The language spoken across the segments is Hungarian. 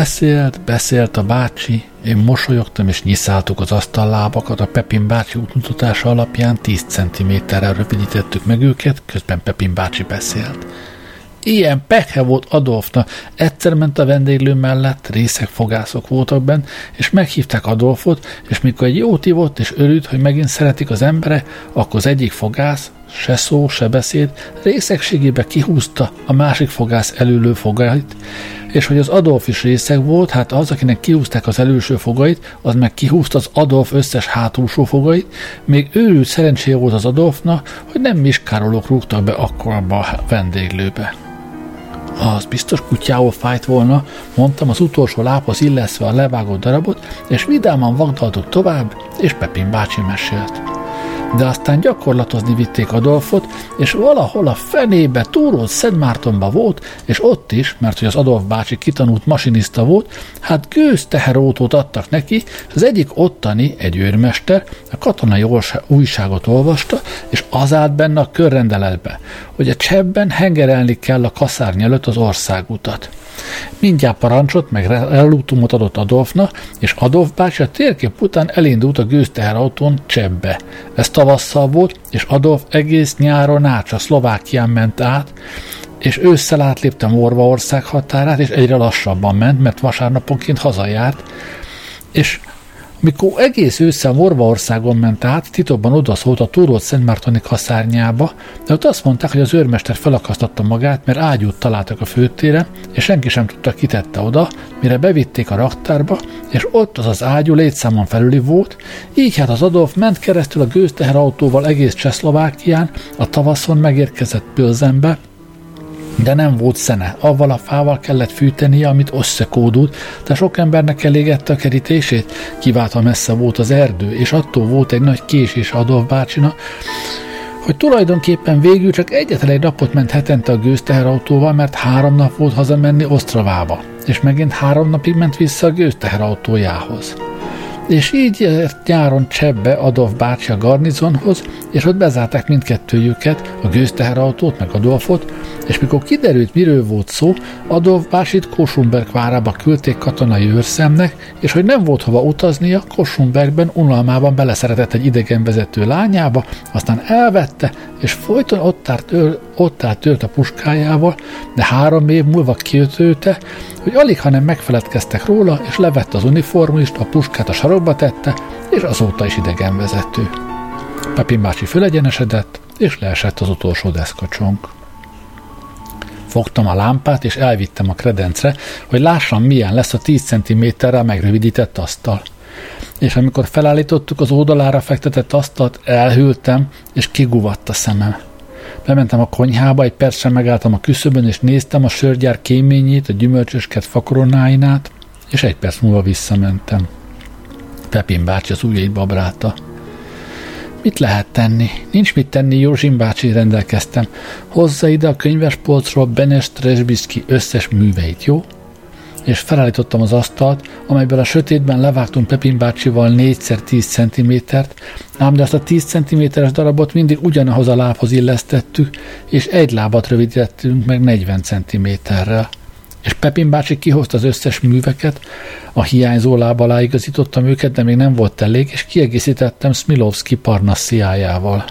Beszélt, beszélt a bácsi, én mosolyogtam és nyiszáltuk az asztallábakat, a Pepin bácsi útmutatása alapján 10 cm-re rövidítettük meg őket, közben Pepin bácsi beszélt. Ilyen pekhe volt Adolfna. Egyszer ment a vendéglő mellett, részek fogászok voltak benne, és meghívták Adolfot, és mikor egy jót ivott, és örült, hogy megint szeretik az embere, akkor az egyik fogász, se szó, se beszéd, részegségébe kihúzta a másik fogász előlő fogait, és hogy az Adolf is részeg volt, hát az, akinek kihúzták az előső fogait, az meg kihúzta az Adolf összes hátulsó fogait, még őrült szerencséje volt az Adolfnak, hogy nem miskárolók rúgtak be akkor a vendéglőbe. Az biztos kutyául fájt volna, mondtam az utolsó lábhoz illeszve a levágott darabot, és vidáman vagdaltuk tovább, és Pepin bácsi mesélt de aztán gyakorlatozni vitték Adolfot, és valahol a fenébe túrót Szentmártonba volt, és ott is, mert hogy az Adolf bácsi kitanult masinista volt, hát gőz teherautót adtak neki, és az egyik ottani, egy őrmester, a katonai újságot olvasta, és az állt benne a körrendeletbe, hogy a csebben hengerelni kell a kaszárny előtt az országutat. Mindjárt parancsot, meg relútumot adott Adolfnak, és Adolf bácsi a térkép után elindult a gőzteherautón Csebbe. Ez tavasszal volt, és Adolf egész nyáron át a Szlovákián ment át, és ősszel átlépte Morvaország határát, és egyre lassabban ment, mert vasárnaponként hazajárt, és mikor egész ősszel Morvaországon ment át, titokban odaszólt a túrót Szentmártoni kaszárnyába, de ott azt mondták, hogy az őrmester felakasztotta magát, mert ágyút találtak a főtére, és senki sem tudta, kitette oda, mire bevitték a raktárba, és ott az az ágyú létszámon felüli volt, így hát az Adolf ment keresztül a gőzteherautóval egész Csehszlovákián, a tavaszon megérkezett Pölzenbe, de nem volt szene. Avval a fával kellett fűtenie, amit összekódult, de sok embernek elégette a kerítését. Kiváltva messze volt az erdő, és attól volt egy nagy késés Adolf bácsina, hogy tulajdonképpen végül csak egyetlen egy napot ment hetente a gőzteherautóval, mert három nap volt hazamenni Osztravába, és megint három napig ment vissza a gőzteherautójához és így ért nyáron Csebbe Adolf bácsi a garnizonhoz, és ott bezárták mindkettőjüket, a gőzteherautót meg Adolfot, és mikor kiderült, miről volt szó, Adolf bácsit Kosumberg várába küldték katonai őrszemnek, és hogy nem volt hova utaznia, Kosumbergben unalmában beleszeretett egy idegenvezető lányába, aztán elvette, és folyton ott állt, ott állt tört a puskájával, de három év múlva kiötőte, hogy alig, hanem megfeledkeztek róla, és levette az uniformist, a puskát a sarokba tette, és azóta is idegenvezető. Pepin bácsi fölegyenesedett, és leesett az utolsó deszkacsonk. Fogtam a lámpát, és elvittem a kredencre, hogy lássam, milyen lesz a 10 cm-rel megrövidített asztal. És amikor felállítottuk az oldalára fektetett asztalt, elhűltem, és kiguvadt a szemem. Bementem a konyhába, egy percre megálltam a küszöbön, és néztem a sörgyár kéményét, a gyümölcsösket fakoronáinát, és egy perc múlva visszamentem. Pepin bácsi az ujjait babrálta. Mit lehet tenni? Nincs mit tenni, Józsin bácsi, rendelkeztem. Hozza ide a könyvespolcról Benes Tresbiszki összes műveit, jó? És felállítottam az asztalt, amelyből a sötétben levágtunk Pepin bácsival 4x10 cm-t, ám de azt a 10 cm-es darabot mindig ugyanahoz a lábhoz illesztettük, és egy lábat rövidítettünk meg 40 cm-rel és Pepin bácsi kihozta az összes műveket, a hiányzó láb alá igazítottam őket, de még nem volt elég, és kiegészítettem Smilovski parnassziájával.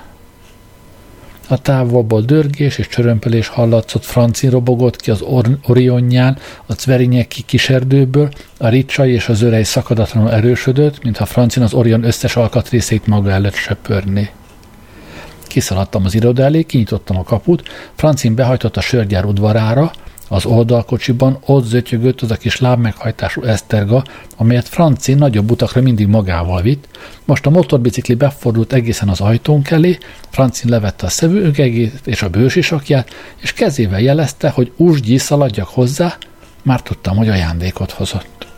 A távolból dörgés és csörömpelés hallatszott, Francin robogott ki az Or- Orionján, a Cverinyeki kiserdőből, a ricsai és az örej szakadatlanul erősödött, mintha Francin az Orion összes alkatrészét maga előtt söpörni. Kiszaladtam az iroda elé, kinyitottam a kaput, Francin behajtott a sörgyár udvarára, az oldalkocsiban ott zötyögött az a kis lábmeghajtású eszterga, amelyet Franci nagyobb utakra mindig magával vitt. Most a motorbicikli befordult egészen az ajtónk elé, Franci levette a szevőgegét és a bősisakját, és kezével jelezte, hogy úsgyi szaladjak hozzá, már tudtam, hogy ajándékot hozott.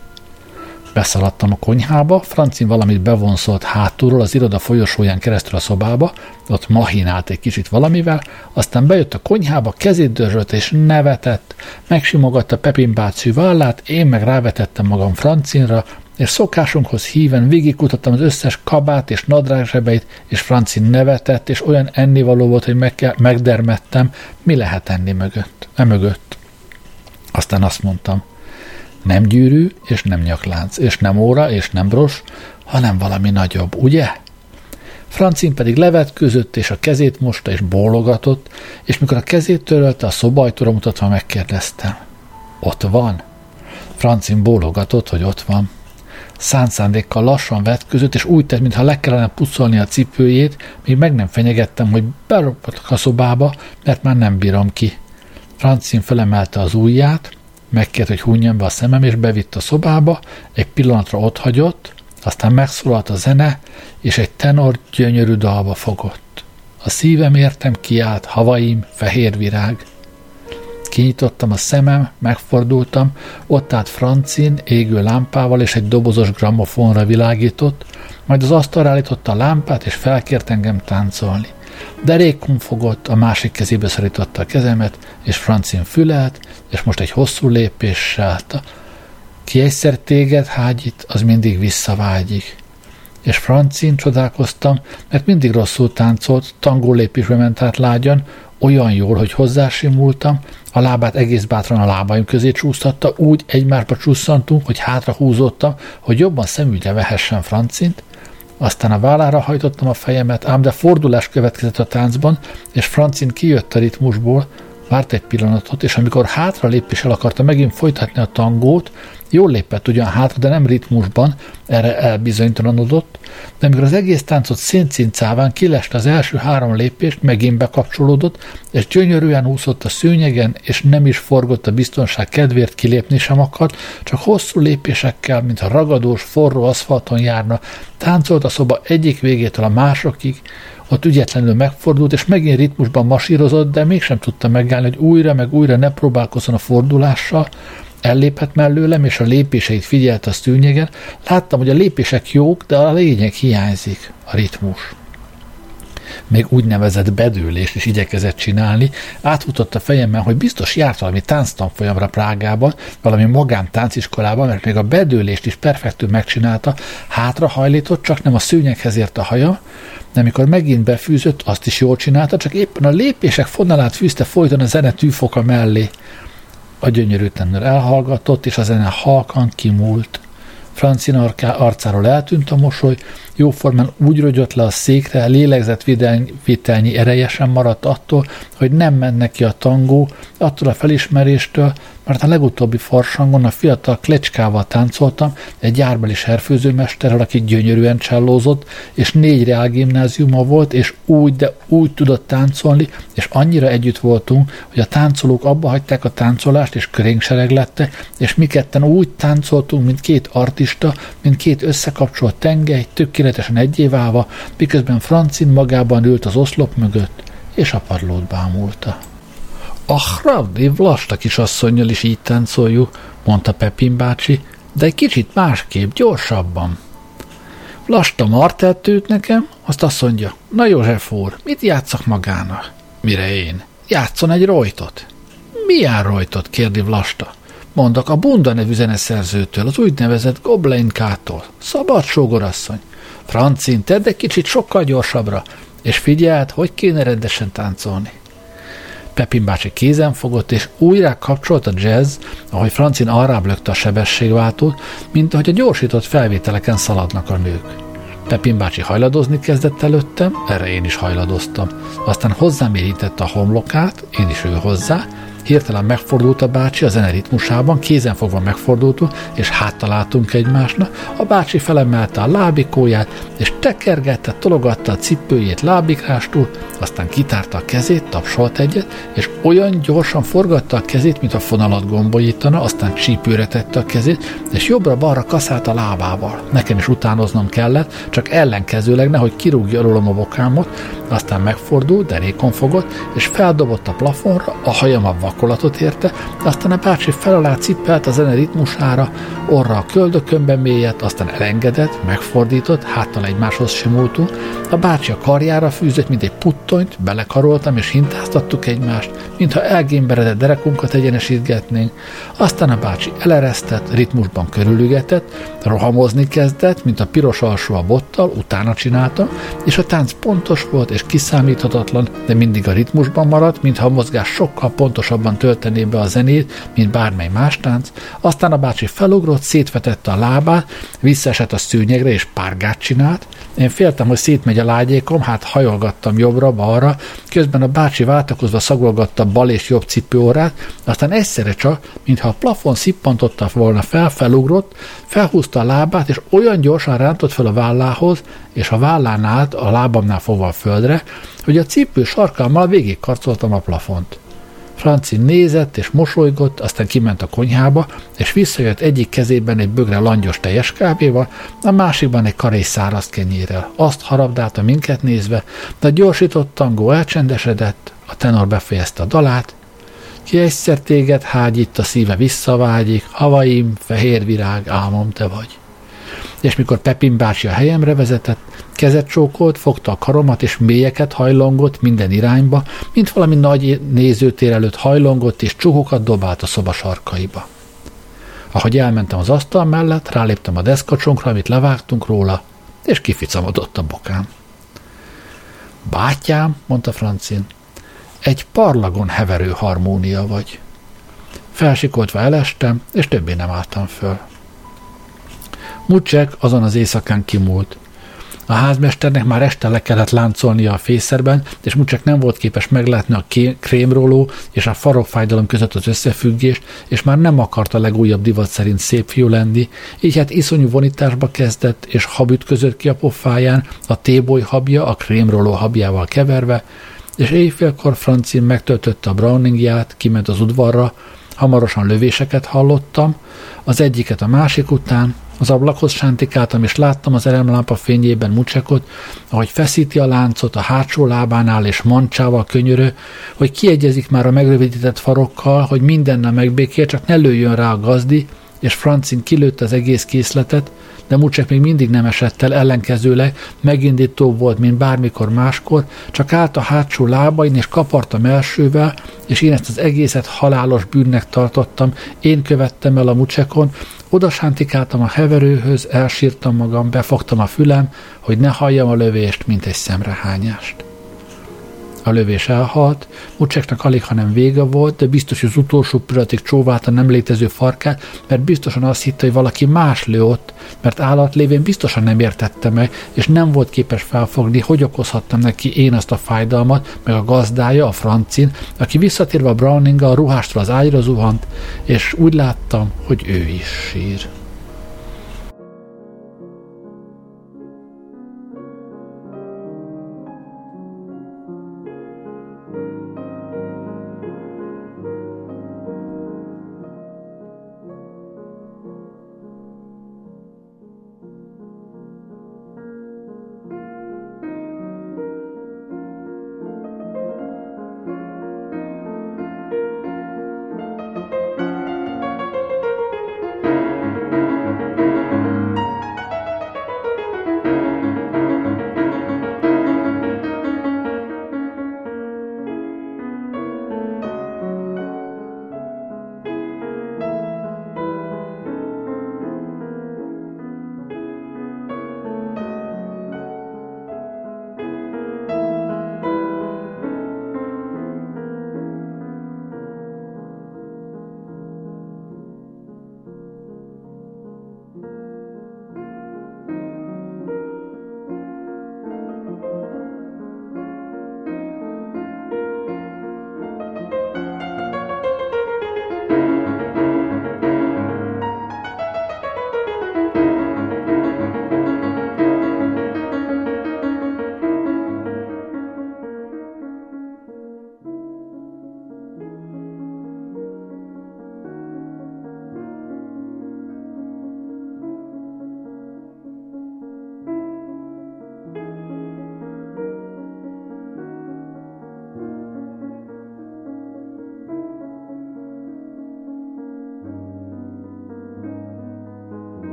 Beszaladtam a konyhába, Francin valamit bevonszolt hátulról az iroda folyosóján keresztül a szobába, ott mahinált egy kicsit valamivel, aztán bejött a konyhába, kezét dörzsölt és nevetett, megsimogatta Pepin bácsi vállát, én meg rávetettem magam Francinra, és szokásunkhoz híven végigkutattam az összes kabát és nadrágsebeit, és Francin nevetett, és olyan ennivaló volt, hogy meg, megdermettem, mi lehet enni mögött, e mögött. Aztán azt mondtam, Nem gyűrű, és nem nyaklánc, és nem óra, és nem bros, hanem valami nagyobb, ugye? Francin pedig levetkőzött, és a kezét mosta, és bólogatott, és mikor a kezét törölte, a szobajtóra mutatva megkérdeztem. Ott van? Francin bólogatott, hogy ott van. Szánszándékkal lassan vetközött, és úgy tett, mintha le kellene pucolni a cipőjét, míg meg nem fenyegettem, hogy beroppatok a szobába, mert már nem bírom ki. Francin felemelte az ujját, megkért, hogy hunjam be a szemem, és bevitt a szobába, egy pillanatra ott hagyott, aztán megszólalt a zene, és egy tenor gyönyörű dalba fogott. A szívem értem kiállt, havaim, fehér virág. Kinyitottam a szemem, megfordultam, ott állt Francin égő lámpával és egy dobozos gramofonra világított, majd az asztalra állította a lámpát, és felkért engem táncolni. De rékun fogott, a másik kezébe szorította a kezemet, és Francin fülelt, és most egy hosszú lépéssel ki egyszer téged hágyít, az mindig visszavágyik. És Francin csodálkoztam, mert mindig rosszul táncolt, tangó lépésbe ment át lágyan, olyan jól, hogy hozzásimultam, a lábát egész bátran a lábaim közé csúsztatta, úgy egymásba csúszantunk, hogy hátra húzottam, hogy jobban szemügyre vehessen Francint, aztán a vállára hajtottam a fejemet, ám de fordulás következett a táncban, és Francin kijött a ritmusból, várt egy pillanatot, és amikor hátra lépéssel akarta megint folytatni a tangót, Jól lépett ugyan hátra, de nem ritmusban, erre elbizonytalanodott, de amikor az egész táncot széncincáván kilest az első három lépést, megint bekapcsolódott, és gyönyörűen úszott a szőnyegen, és nem is forgott a biztonság kedvéért kilépni sem akart, csak hosszú lépésekkel, mintha ragadós, forró aszfalton járna, táncolt a szoba egyik végétől a másokig, ott ügyetlenül megfordult, és megint ritmusban masírozott, de mégsem tudta megállni, hogy újra meg újra ne próbálkozzon a fordulással, Ellépett mellőlem, és a lépéseit figyelt a szűnyegen. Láttam, hogy a lépések jók, de a lényeg hiányzik, a ritmus. Még úgynevezett bedőlést is igyekezett csinálni, átfutott a fejemben, hogy biztos járt valami tánctanfolyamra Prágában, valami magán tánciskolában, mert még a bedőlést is perfektül megcsinálta, hátra hajlított, csak nem a szőnyeghez ért a haja, de amikor megint befűzött, azt is jól csinálta, csak éppen a lépések fonalát fűzte folyton a zene tűfoka mellé. A gyönyörű tenner elhallgatott, és a zene halkan kimúlt. Francina arcáról eltűnt a mosoly, jóformán úgy rögyött le a székre, lélegzetvitelnyi ereje sem maradt attól, hogy nem ment neki a tangó, attól a felismeréstől, mert a legutóbbi farsangon a fiatal klecskával táncoltam, egy gyárbeli serfőzőmesterrel, aki gyönyörűen csellózott, és négy reál gimnáziuma volt, és úgy, de úgy tudott táncolni, és annyira együtt voltunk, hogy a táncolók abba hagyták a táncolást, és körénksereg lettek, és mi ketten úgy táncoltunk, mint két artista, mint két összekapcsolt tengely, tökéletesen egyéválva, miközben Francin magában ült az oszlop mögött, és a padlót bámulta. Ach, Ravdi, Vlasta kisasszonynal is így táncoljuk, mondta Pepin bácsi, de egy kicsit másképp, gyorsabban. Vlasta martelt tűt nekem, azt azt mondja, na József úr, mit játszak magának? Mire én? Játszon egy rojtot. Milyen rojtot? kérdi Vlasta. Mondok, a Bunda nevű zeneszerzőtől, az úgynevezett Goblin-kától. Szabad sógorasszony. Francin, tedd egy kicsit sokkal gyorsabbra, és figyeld, hogy kéne rendesen táncolni. Pepin bácsi kézen fogott, és újra kapcsolt a jazz, ahogy Francin arrább lökte a sebességváltót, mint ahogy a gyorsított felvételeken szaladnak a nők. Pepin bácsi hajladozni kezdett előttem, erre én is hajladoztam. Aztán hozzám érintette a homlokát, én is ő hozzá, Hirtelen megfordult a bácsi a zene ritmusában, kézenfogva megfordultunk, és háttaláltunk egymásnak. A bácsi felemelte a lábikóját, és tekergette, tologatta a cipőjét lábikrástól, aztán kitárta a kezét, tapsolt egyet, és olyan gyorsan forgatta a kezét, mint a fonalat gombolítana, aztán csípőre tette a kezét, és jobbra-balra kaszált a lábával. Nekem is utánoznom kellett, csak ellenkezőleg nehogy kirúgja rólam a bokámot, aztán megfordult, derékon fogott, és feldobott a plafonra, a hajam a vakolatot érte, aztán a bácsi fel alá cippelt a zene ritmusára, orra a köldökönben mélyet, aztán elengedett, megfordított, háttal egymáshoz simultunk, a bácsi a karjára fűzött, mint egy puttonyt, belekaroltam és hintáztattuk egymást, mintha elgémberedett derekunkat egyenesítgetnénk, aztán a bácsi eleresztett, ritmusban körülügetett, rohamozni kezdett, mint a piros alsó a bottal, utána csinálta, és a tánc pontos volt és kiszámíthatatlan, de mindig a ritmusban maradt, mintha a mozgás sokkal pontosabb gyorsabban töltené be a zenét, mint bármely más tánc, aztán a bácsi felugrott, szétvetette a lábát, visszaesett a szőnyegre és párgát csinált. Én féltem, hogy szétmegy a lágyékom, hát hajolgattam jobbra-balra, közben a bácsi váltakozva szagolgatta bal és jobb cipőórát, aztán egyszerre csak, mintha a plafon szippantotta volna fel, felugrott, felhúzta a lábát, és olyan gyorsan rántott fel a vállához, és a vállán állt a lábamnál fogva a földre, hogy a cipő sarkalmal végig karcoltam a plafont. Franci nézett és mosolygott, aztán kiment a konyhába, és visszajött egyik kezében egy bögre langyos teljes kávéval, a másikban egy karés száraz kenyérrel. Azt harabdálta minket nézve, de a gyorsított tangó elcsendesedett, a tenor befejezte a dalát, ki egyszer téged hágyít, a szíve visszavágyik, havaim, fehér virág, álmom te vagy. És mikor Pepin bácsi a helyemre vezetett, kezet csókolt, fogta a karomat, és mélyeket hajlongott minden irányba, mint valami nagy nézőtér előtt hajlongott, és csukokat dobált a szoba sarkaiba. Ahogy elmentem az asztal mellett, ráléptem a deszkacsonkra, amit levágtunk róla, és kificamodott a bokám. Bátyám, mondta Francin, egy parlagon heverő harmónia vagy. Felsikoltva elestem, és többé nem álltam föl. Mucsek azon az éjszakán kimúlt. A házmesternek már este le kellett láncolnia a fészerben, és Mucsek nem volt képes meglátni a krémróló és a farokfájdalom között az összefüggést, és már nem akart a legújabb divat szerint szép fiú lenni, így hát iszonyú vonításba kezdett, és habütközött ki a pofáján, a téboly habja a krémróló habjával keverve, és éjfélkor Francin megtöltötte a Browningját, kiment az udvarra, hamarosan lövéseket hallottam, az egyiket a másik után, az ablakhoz sántikáltam, és láttam az elemlámpa fényében mucsekot, ahogy feszíti a láncot a hátsó lábánál, és mancsával könyörő, hogy kiegyezik már a megrövidített farokkal, hogy mindennel megbékél, csak ne lőjön rá a gazdi, és Francin kilőtt az egész készletet, de Mucsek még mindig nem esett el, ellenkezőleg megindító volt, mint bármikor máskor, csak állt a hátsó lábain, és kapartam elsővel, és én ezt az egészet halálos bűnnek tartottam, én követtem el a Mucsekon, oda sántikáltam a heverőhöz, elsírtam magam, befogtam a fülem, hogy ne halljam a lövést, mint egy szemrehányást. A lövés elhalt, Mucseknak alig, hanem vége volt, de biztos, hogy az utolsó pillanatig csóválta nem létező farkát, mert biztosan azt hitte, hogy valaki más lő ott, mert állat lévén biztosan nem értette meg, és nem volt képes felfogni, hogy okozhattam neki én azt a fájdalmat, meg a gazdája, a francin, aki visszatérve a Browning a ruhástól az ágyra zuhant, és úgy láttam, hogy ő is sír.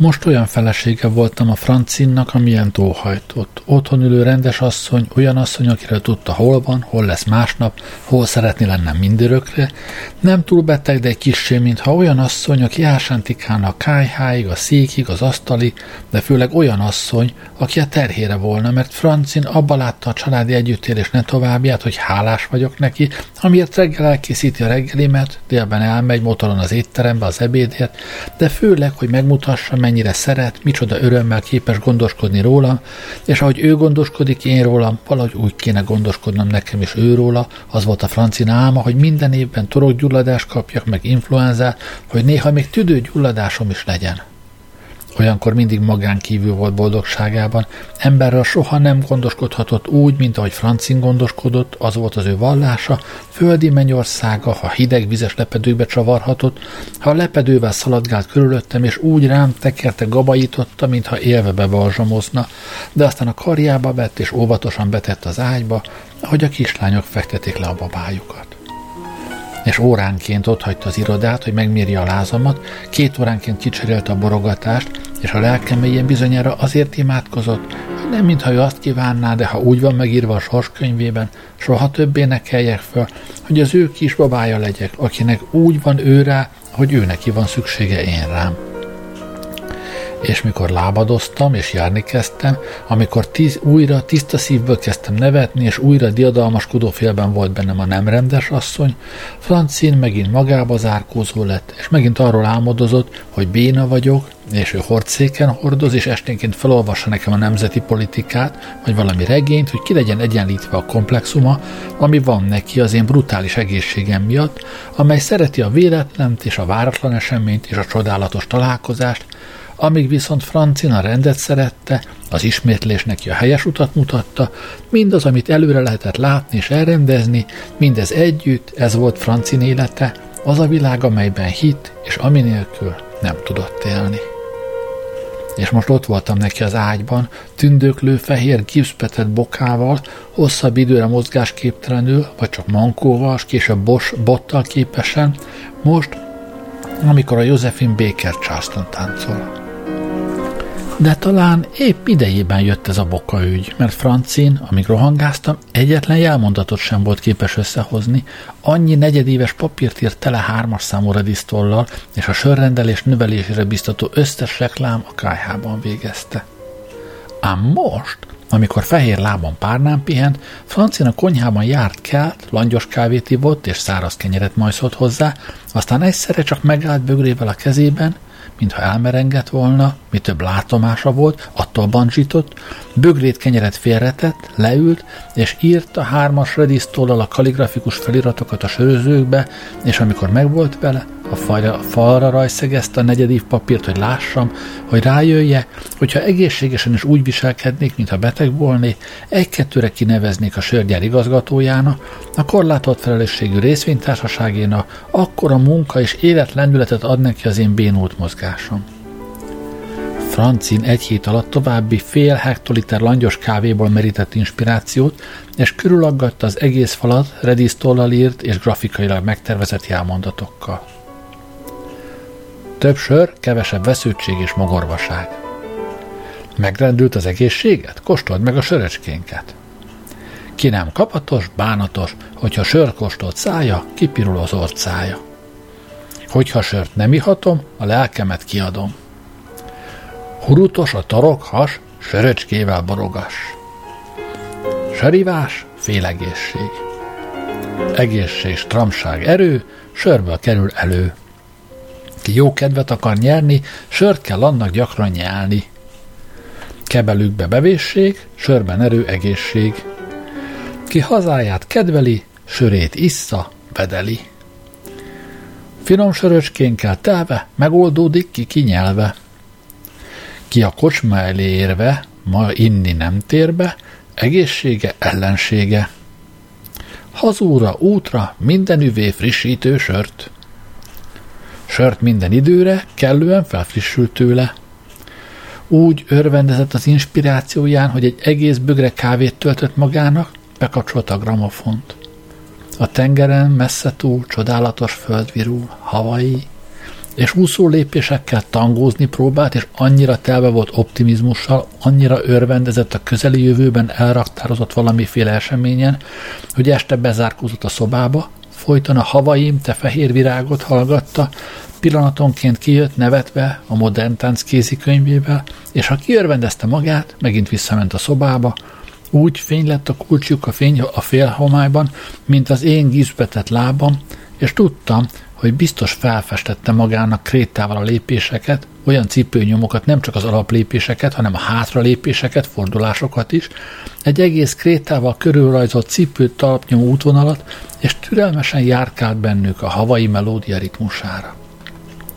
Most olyan felesége voltam a Francinnak, amilyen tóhajtott. Otthon ülő rendes asszony, olyan asszony, akire tudta, hol van, hol lesz másnap, hol szeretni lennem mindörökre. Nem túl beteg, de egy kissé, mintha olyan asszony, aki ásántikálna a kájháig, a székig, az asztali, de főleg olyan asszony, aki a terhére volna, mert Francin abba látta a családi együttélés ne továbbját, hogy hálás vagyok neki, amiért reggel elkészíti a reggelimet, délben elmegy motoron az étterembe az ebédért, de főleg, hogy megmutassa, mennyire szeret, micsoda örömmel képes gondoskodni róla, és ahogy ő gondoskodik én rólam, valahogy úgy kéne gondoskodnom nekem is ő róla, az volt a francina álma, hogy minden évben torokgyulladást kapjak, meg influenzát, hogy néha még tüdőgyulladásom is legyen. Olyankor mindig magán kívül volt boldogságában, emberrel soha nem gondoskodhatott úgy, mint ahogy Francin gondoskodott, az volt az ő vallása, földi mennyországa, ha hideg vizes lepedőbe csavarhatott, ha a lepedővel szaladgált körülöttem, és úgy rám tekerte gabajította, mintha élve bebalzsamozna, de aztán a karjába vett, és óvatosan betett az ágyba, ahogy a kislányok fektetik le a babájukat és óránként ott hagyta az irodát, hogy megmérje a lázamat, két óránként kicserélte a borogatást, és a lelkem mélyén bizonyára azért imádkozott, hogy nem mintha ő azt kívánná, de ha úgy van megírva a sorskönyvében, soha többé ne kelljek föl, hogy az ő kisbabája legyek, akinek úgy van ő rá, hogy ő neki van szüksége én rám és mikor lábadoztam és járni kezdtem, amikor tíz, újra tiszta szívből kezdtem nevetni, és újra diadalmaskodó félben volt bennem a nem rendes asszony, Francin megint magába zárkózó lett, és megint arról álmodozott, hogy béna vagyok, és ő hordszéken hordoz, és esténként felolvassa nekem a nemzeti politikát, vagy valami regényt, hogy ki legyen egyenlítve a komplexuma, ami van neki az én brutális egészségem miatt, amely szereti a véletlent és a váratlan eseményt és a csodálatos találkozást, amíg viszont Francina rendet szerette, az ismétlés a helyes utat mutatta, mindaz, amit előre lehetett látni és elrendezni, mindez együtt, ez volt Francin élete, az a világ, amelyben hit, és ami nélkül nem tudott élni. És most ott voltam neki az ágyban, tündöklő fehér gipszpetett bokával, hosszabb időre mozgásképtelenül, vagy csak mankóval, és később bos, bottal képesen, most, amikor a Josephine Baker Charleston táncol. De talán épp idejében jött ez a boka ügy, mert Francin, amíg rohangáztam, egyetlen jelmondatot sem volt képes összehozni, annyi negyedéves papírt írt tele hármas számú redisztollal, és a sörrendelés növelésére biztató összes reklám a kájhában végezte. Ám most, amikor fehér lábon párnán pihent, Francin a konyhában járt kelt, langyos kávét ivott és száraz kenyeret majszolt hozzá, aztán egyszerre csak megállt bögrével a kezében, mintha elmerengett volna, mi több látomása volt, attól bancsított, bögrét kenyeret félretett, leült, és írt a hármas redisztollal a kaligrafikus feliratokat a sörözőkbe, és amikor megvolt vele, a falra, falra rajszegezte a negyedív papírt, hogy lássam, hogy rájöjje, hogyha egészségesen is úgy viselkednék, mintha beteg volnék, egy-kettőre kineveznék a sörgyár igazgatójának, a korlátolt felelősségű részvénytársaságénak, akkor a munka és életlendületet ad neki az én bénult mozgásom. Francin egy hét alatt további fél hektoliter langyos kávéból merített inspirációt, és körülaggatta az egész falat redisztollal írt és grafikailag megtervezett jelmondatokkal. Több sör, kevesebb vesződtség és mogorvaság. Megrendült az egészséget? Kóstold meg a söröcskénket. Ki nem kapatos, bánatos, hogyha sör kóstolt szája, kipirul az orcája. Hogyha sört nem ihatom, a lelkemet kiadom. Hurutos a tarok, has, söröcskével borogas. Sörivás, félegészség. Egészség, stramság, erő, sörből kerül elő. Ki jó kedvet akar nyerni, sört kell annak gyakran nyelni. Kebelükbe bevésség, sörben erő egészség. Ki hazáját kedveli, sörét issza, vedeli. Finom söröcskénkkel telve, megoldódik ki kinyelve. Ki a kocsma elé érve, ma inni nem térbe, egészsége ellensége. Hazúra, útra, minden üvé frissítő sört. Sört minden időre, kellően felfrissült tőle. Úgy örvendezett az inspirációján, hogy egy egész bögre kávét töltött magának, bekapcsolta a gramofont. A tengeren messze túl csodálatos föld virul, Havai, és úszó lépésekkel tangózni próbált, és annyira telve volt optimizmussal, annyira örvendezett a közeli jövőben elraktározott valamiféle eseményen, hogy este bezárkózott a szobába, folyton a havaim, te fehér virágot hallgatta, pillanatonként kijött nevetve a modern tánc kézikönyvével, és ha kiörvendezte magát, megint visszament a szobába, úgy fény lett a kulcsjuk a fény a félhomályban, mint az én gizbetett lábam, és tudtam, hogy biztos felfestette magának krétával a lépéseket, olyan cipőnyomokat, nem csak az alaplépéseket, hanem a hátralépéseket, fordulásokat is, egy egész krétával körülrajzolt cipőt talpnyomó útvonalat, és türelmesen járkált bennük a havai melódia ritmusára.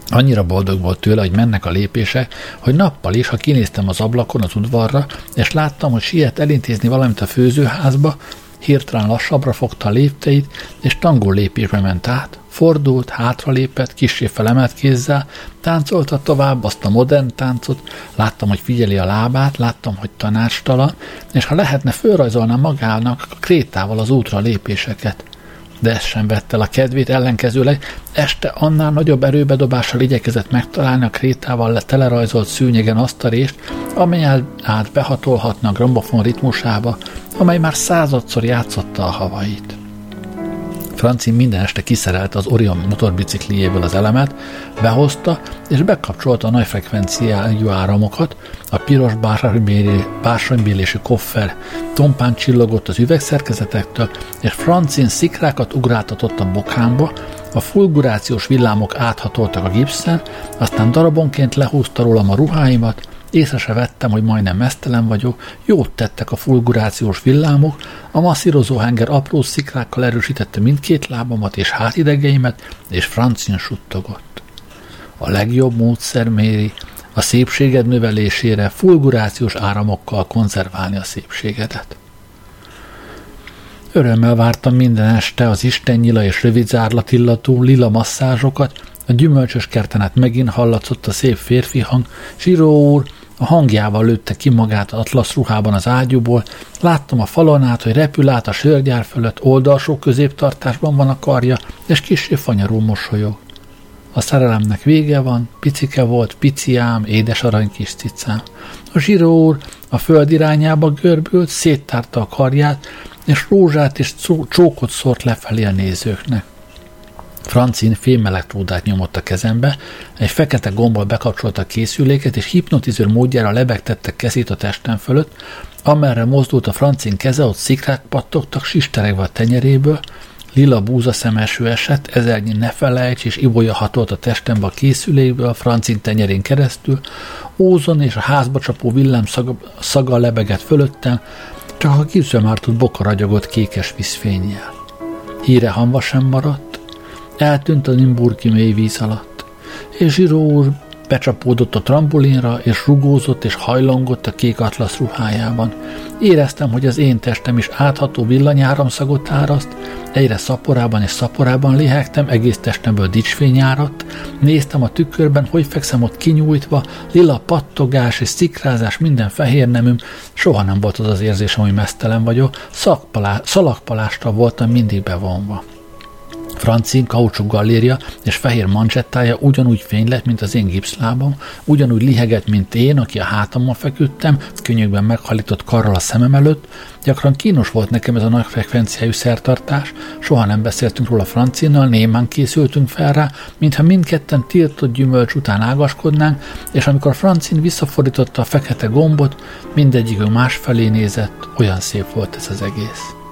Annyira boldog volt tőle, hogy mennek a lépések, hogy nappal is, ha kinéztem az ablakon az udvarra, és láttam, hogy siet elintézni valamit a főzőházba, hirtelen lassabbra fogta a lépteit, és tangó lépésbe ment át, fordult, hátralépett, kissé felemelt kézzel, táncolta tovább azt a modern táncot, láttam, hogy figyeli a lábát, láttam, hogy tanácstalan, és ha lehetne, fölrajzolna magának a krétával az útra lépéseket de ez sem vette el a kedvét, ellenkezőleg este annál nagyobb erőbedobással igyekezett megtalálni a krétával le telerajzolt szűnyegen azt a részt, amely át behatolhatna a grammofon ritmusába, amely már századszor játszotta a havait. Franci minden este kiszerelte az Orion motorbicikliéből az elemet, behozta és bekapcsolta a nagy frekvenciájú áramokat, a piros bársonybélésű koffer tompán csillogott az üvegszerkezetektől, és Francin szikrákat ugráltatott a bokámba, a fulgurációs villámok áthatoltak a gipszen, aztán darabonként lehúzta rólam a ruháimat, Észre se vettem, hogy majdnem mesztelen vagyok, jót tettek a fulgurációs villámok, a masszírozó henger apró szikrákkal erősítette mindkét lábamat és hátidegeimet, és francin suttogott. A legjobb módszer méri, a szépséged növelésére fulgurációs áramokkal konzerválni a szépségedet. Örömmel vártam minden este az istennyila és rövidzárlatillatú lila masszázsokat, a gyümölcsös kertenet megint hallatszott a szép férfi hang, Siró úr, a hangjával lőtte ki magát atlasz ruhában az ágyúból, láttam a falon át, hogy repül át a sörgyár fölött, oldalsó középtartásban van a karja, és kissé fanyarú mosolyog. A szerelemnek vége van, picike volt, piciám, édes arany kis cicám. A zsíró úr a föld irányába görbült, széttárta a karját, és rózsát és csókot szórt lefelé a nézőknek. Francin fémelektrúdát nyomott a kezembe, egy fekete gombbal bekapcsolta a készüléket, és hipnotizőr módjára lebegtette kezét a testem fölött, amerre mozdult a francin keze, ott szikrák pattogtak, sisteregve a tenyeréből, lila búza szemeső esett, ezernyi ne felejts, és ibolya hatolt a testembe a készülékből, a francin tenyerén keresztül, ózon és a házba csapó villám szaga, szaga lebegett fölöttem, csak a kizömártott boka ragyogott kékes vízfényjel. Híre hamva sem maradt, Eltűnt a Nimburgi mély víz alatt, és Zsiró úr becsapódott a trambulinra, és rugózott és hajlongott a kék atlasz ruhájában. Éreztem, hogy az én testem is átható villanyáramszagot áraszt, egyre szaporában és szaporában lihegtem, egész testemből dicsfény áradt, néztem a tükörben, hogy fekszem ott kinyújtva, lila pattogás és szikrázás minden fehér nemüm, soha nem volt az az érzésem, hogy mesztelen vagyok, szalagpalástal voltam mindig bevonva. Francin kaucsuk galléria és fehér mancsettája ugyanúgy fény lett, mint az én gipszlábam, ugyanúgy liheget, mint én, aki a hátammal feküdtem, könyökben meghalított karral a szemem előtt. Gyakran kínos volt nekem ez a nagy frekvenciájú szertartás, soha nem beszéltünk róla Francinnal, némán készültünk fel rá, mintha mindketten tiltott gyümölcs után ágaskodnánk, és amikor Francin visszafordította a fekete gombot, mindegyikünk másfelé nézett, olyan szép volt ez az egész.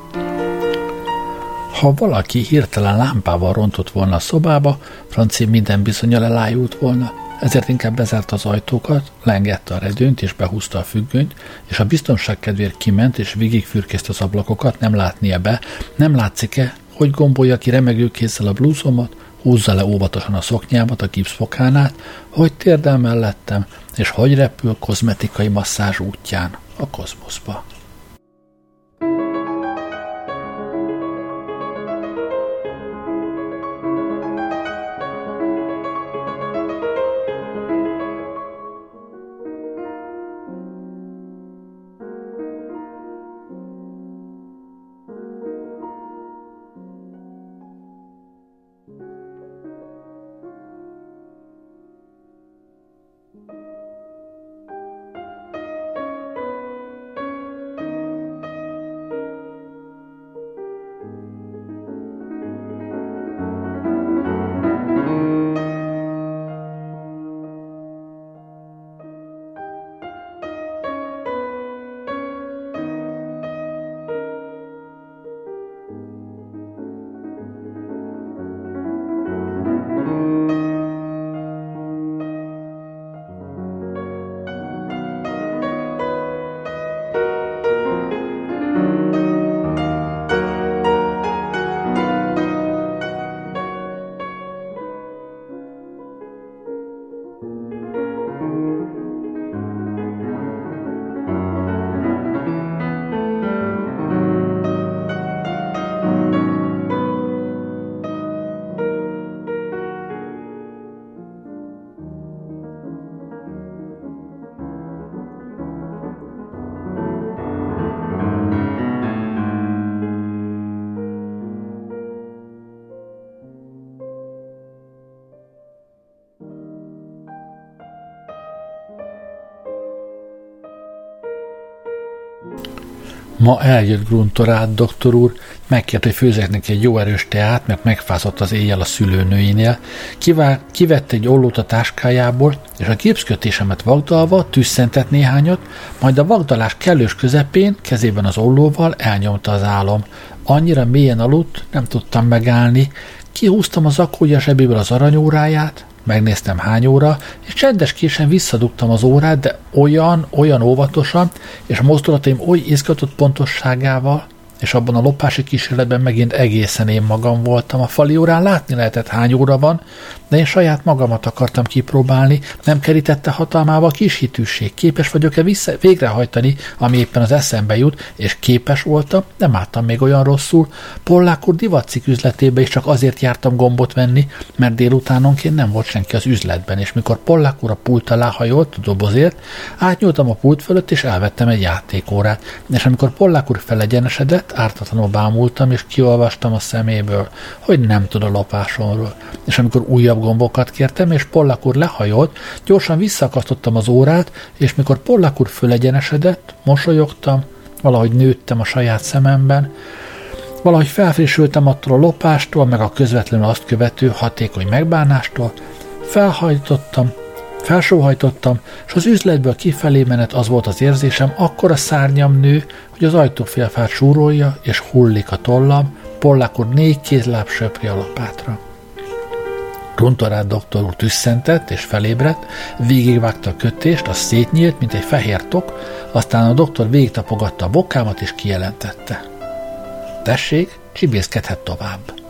Ha valaki hirtelen lámpával rontott volna a szobába, Franci minden bizonyal elájult volna, ezért inkább bezárt az ajtókat, leengedte a redőnyt és behúzta a függönyt, és a biztonság kedvéért kiment és végigfürkészte az ablakokat, nem látnia be, nem látszik-e, hogy gombolja ki remegő kézzel a blúzomat, húzza le óvatosan a szoknyámat a gipszfokánát, hogy térdel mellettem, és hogy repül kozmetikai masszázs útján a kozmoszba. Ma eljött Gruntorát, doktor úr, megkért, hogy főzek neki egy jó erős teát, mert megfázott az éjjel a szülőnőinél. Kivá- kivette egy ollót a táskájából, és a gipszkötésemet vagdalva tüsszentett néhányat, majd a vagdalás kellős közepén, kezében az ollóval elnyomta az álom. Annyira mélyen aludt, nem tudtam megállni. Kihúztam az zakója zsebéből az aranyóráját, megnéztem hány óra, és csendes késen visszadugtam az órát, de olyan, olyan óvatosan, és a mozdulataim oly izgatott pontosságával, és abban a lopási kísérletben megint egészen én magam voltam. A fali órán látni lehetett hány óra van, de én saját magamat akartam kipróbálni, nem kerítette hatalmába a kis hitűség. Képes vagyok-e vissza, végrehajtani, ami éppen az eszembe jut, és képes voltam, nem álltam még olyan rosszul. Pollák úr divatcik üzletébe is csak azért jártam gombot venni, mert délutánonként nem volt senki az üzletben, és mikor Pollák úr a pult alá hajolt a dobozért, átnyúltam a pult fölött, és elvettem egy játékórát. És amikor Pollák úr felegyenesedett, ártatlanul bámultam, és kiolvastam a szeméből, hogy nem tud a lopásomról. És amikor újabb gombokat kértem, és Pollak úr lehajolt, gyorsan visszakasztottam az órát, és mikor Pollak úr fölegyenesedett, mosolyogtam, valahogy nőttem a saját szememben, valahogy felfrissültem attól a lopástól, meg a közvetlenül azt követő hatékony megbánástól, felhajtottam, Felsóhajtottam, és az üzletből kifelé menet az volt az érzésem, akkor a szárnyam nő, hogy az ajtófélfát súrolja, és hullik a tollam, Pollákor négy kézláb söpri a lapátra. Runtorát doktor úr tüsszentett és felébredt, végigvágta a kötést, az szétnyílt, mint egy fehér tok, aztán a doktor végigtapogatta a bokámat és kijelentette. Tessék, csibészkedhet tovább.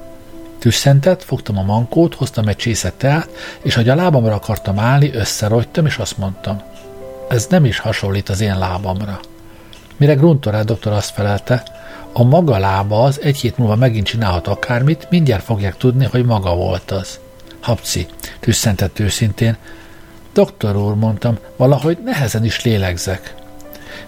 Tüsszentett, fogtam a mankót, hoztam egy csészet teát, és hogy a lábamra akartam állni, összerogytam, és azt mondtam, ez nem is hasonlít az én lábamra. Mire Gruntorát doktor azt felelte, a maga lába az egy hét múlva megint csinálhat akármit, mindjárt fogják tudni, hogy maga volt az. Hapci, tüsszentett őszintén. Doktor úr, mondtam, valahogy nehezen is lélegzek.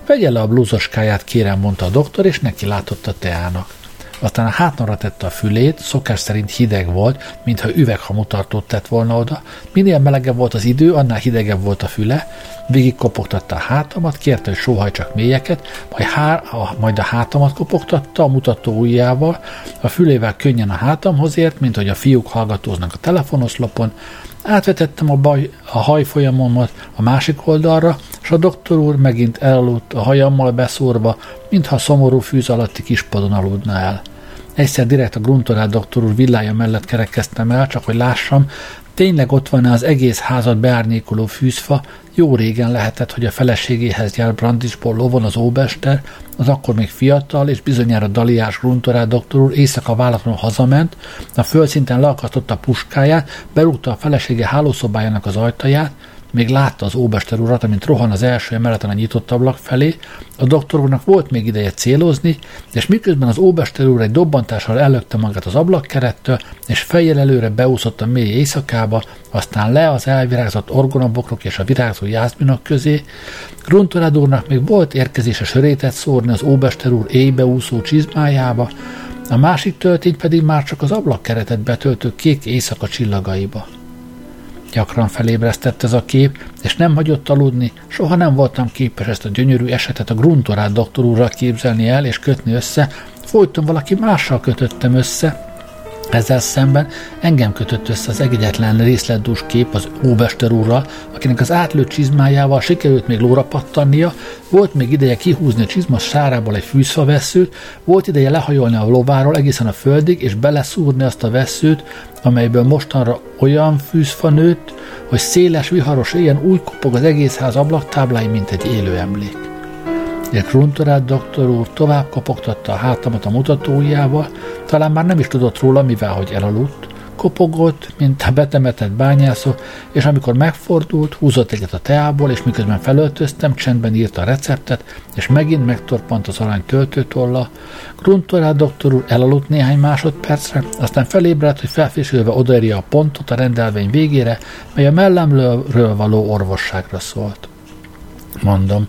Vegye le a blúzoskáját, kérem, mondta a doktor, és neki látott a teának. Aztán a hátamra tette a fülét, szokás szerint hideg volt, mintha üveghamutartót tett volna oda. Minél melegebb volt az idő, annál hidegebb volt a füle. Végig kopogtatta a hátamat, kérte, hogy sóhajtsak mélyeket, majd, há- a, majd a hátamat kopogtatta a mutató ujjával, a fülével könnyen a hátamhoz ért, mint hogy a fiúk hallgatóznak a telefonoszlopon, Átvetettem a, baj, a hajfolyamomat a másik oldalra, és a doktor úr megint elaludt a hajammal beszórva, mintha szomorú fűz alatti kispadon aludna el. Egyszer direkt a gruntorát doktor úr villája mellett kerekeztem el, csak hogy lássam, tényleg ott van az egész házat beárnyékoló fűzfa, jó régen lehetett, hogy a feleségéhez jár Brandisból lovon az óbester, az akkor még fiatal és bizonyára daliás gruntorát doktor úr éjszaka váratlanul hazament, a földszinten leakasztotta a puskáját, berúgta a felesége hálószobájának az ajtaját, még látta az óbester urat, amint rohan az első emeleten a nyitott ablak felé, a doktor úrnak volt még ideje célozni, és miközben az óbester úr egy dobbantással előtte magát az ablakkerettől, és fejjel előre beúszott a mély éjszakába, aztán le az elvirágzott orgonabokrok és a virágzó jászminok közé, Gruntorád úrnak még volt érkezése sörétet szórni az óbester úr éjbeúszó csizmájába, a másik töltény pedig már csak az ablakkeretet betöltő kék éjszaka csillagaiba. Gyakran felébresztett ez a kép, és nem hagyott aludni, soha nem voltam képes ezt a gyönyörű esetet a gruntorát doktor úrral képzelni el és kötni össze, folyton valaki mással kötöttem össze, ezzel szemben engem kötött össze az egyetlen részletdús kép az Óbester úrral, akinek az átlőtt csizmájával sikerült még lóra pattannia, volt még ideje kihúzni a csizmas sárából egy fűszfaveszőt, volt ideje lehajolni a lováról egészen a földig, és beleszúrni azt a veszőt, amelyből mostanra olyan fűzfa nőtt, hogy széles, viharos éjjel úgy kopog az egész ház ablaktáblái, mint egy élő emlék. Egy Gruntorát doktor úr tovább kopogtatta a hátamat a mutatójával, talán már nem is tudott róla, mivel hogy elaludt, kopogott, mint a betemetett bányászó, és amikor megfordult, húzott egyet a teából, és miközben felöltöztem, csendben írta a receptet, és megint megtorpant az arany töltőtolla. Gruntorát doktor úr elaludt néhány másodpercre, aztán felébredt, hogy felfésülve odaérje a pontot a rendelvény végére, mely a mellemről való orvosságra szólt. Mondom,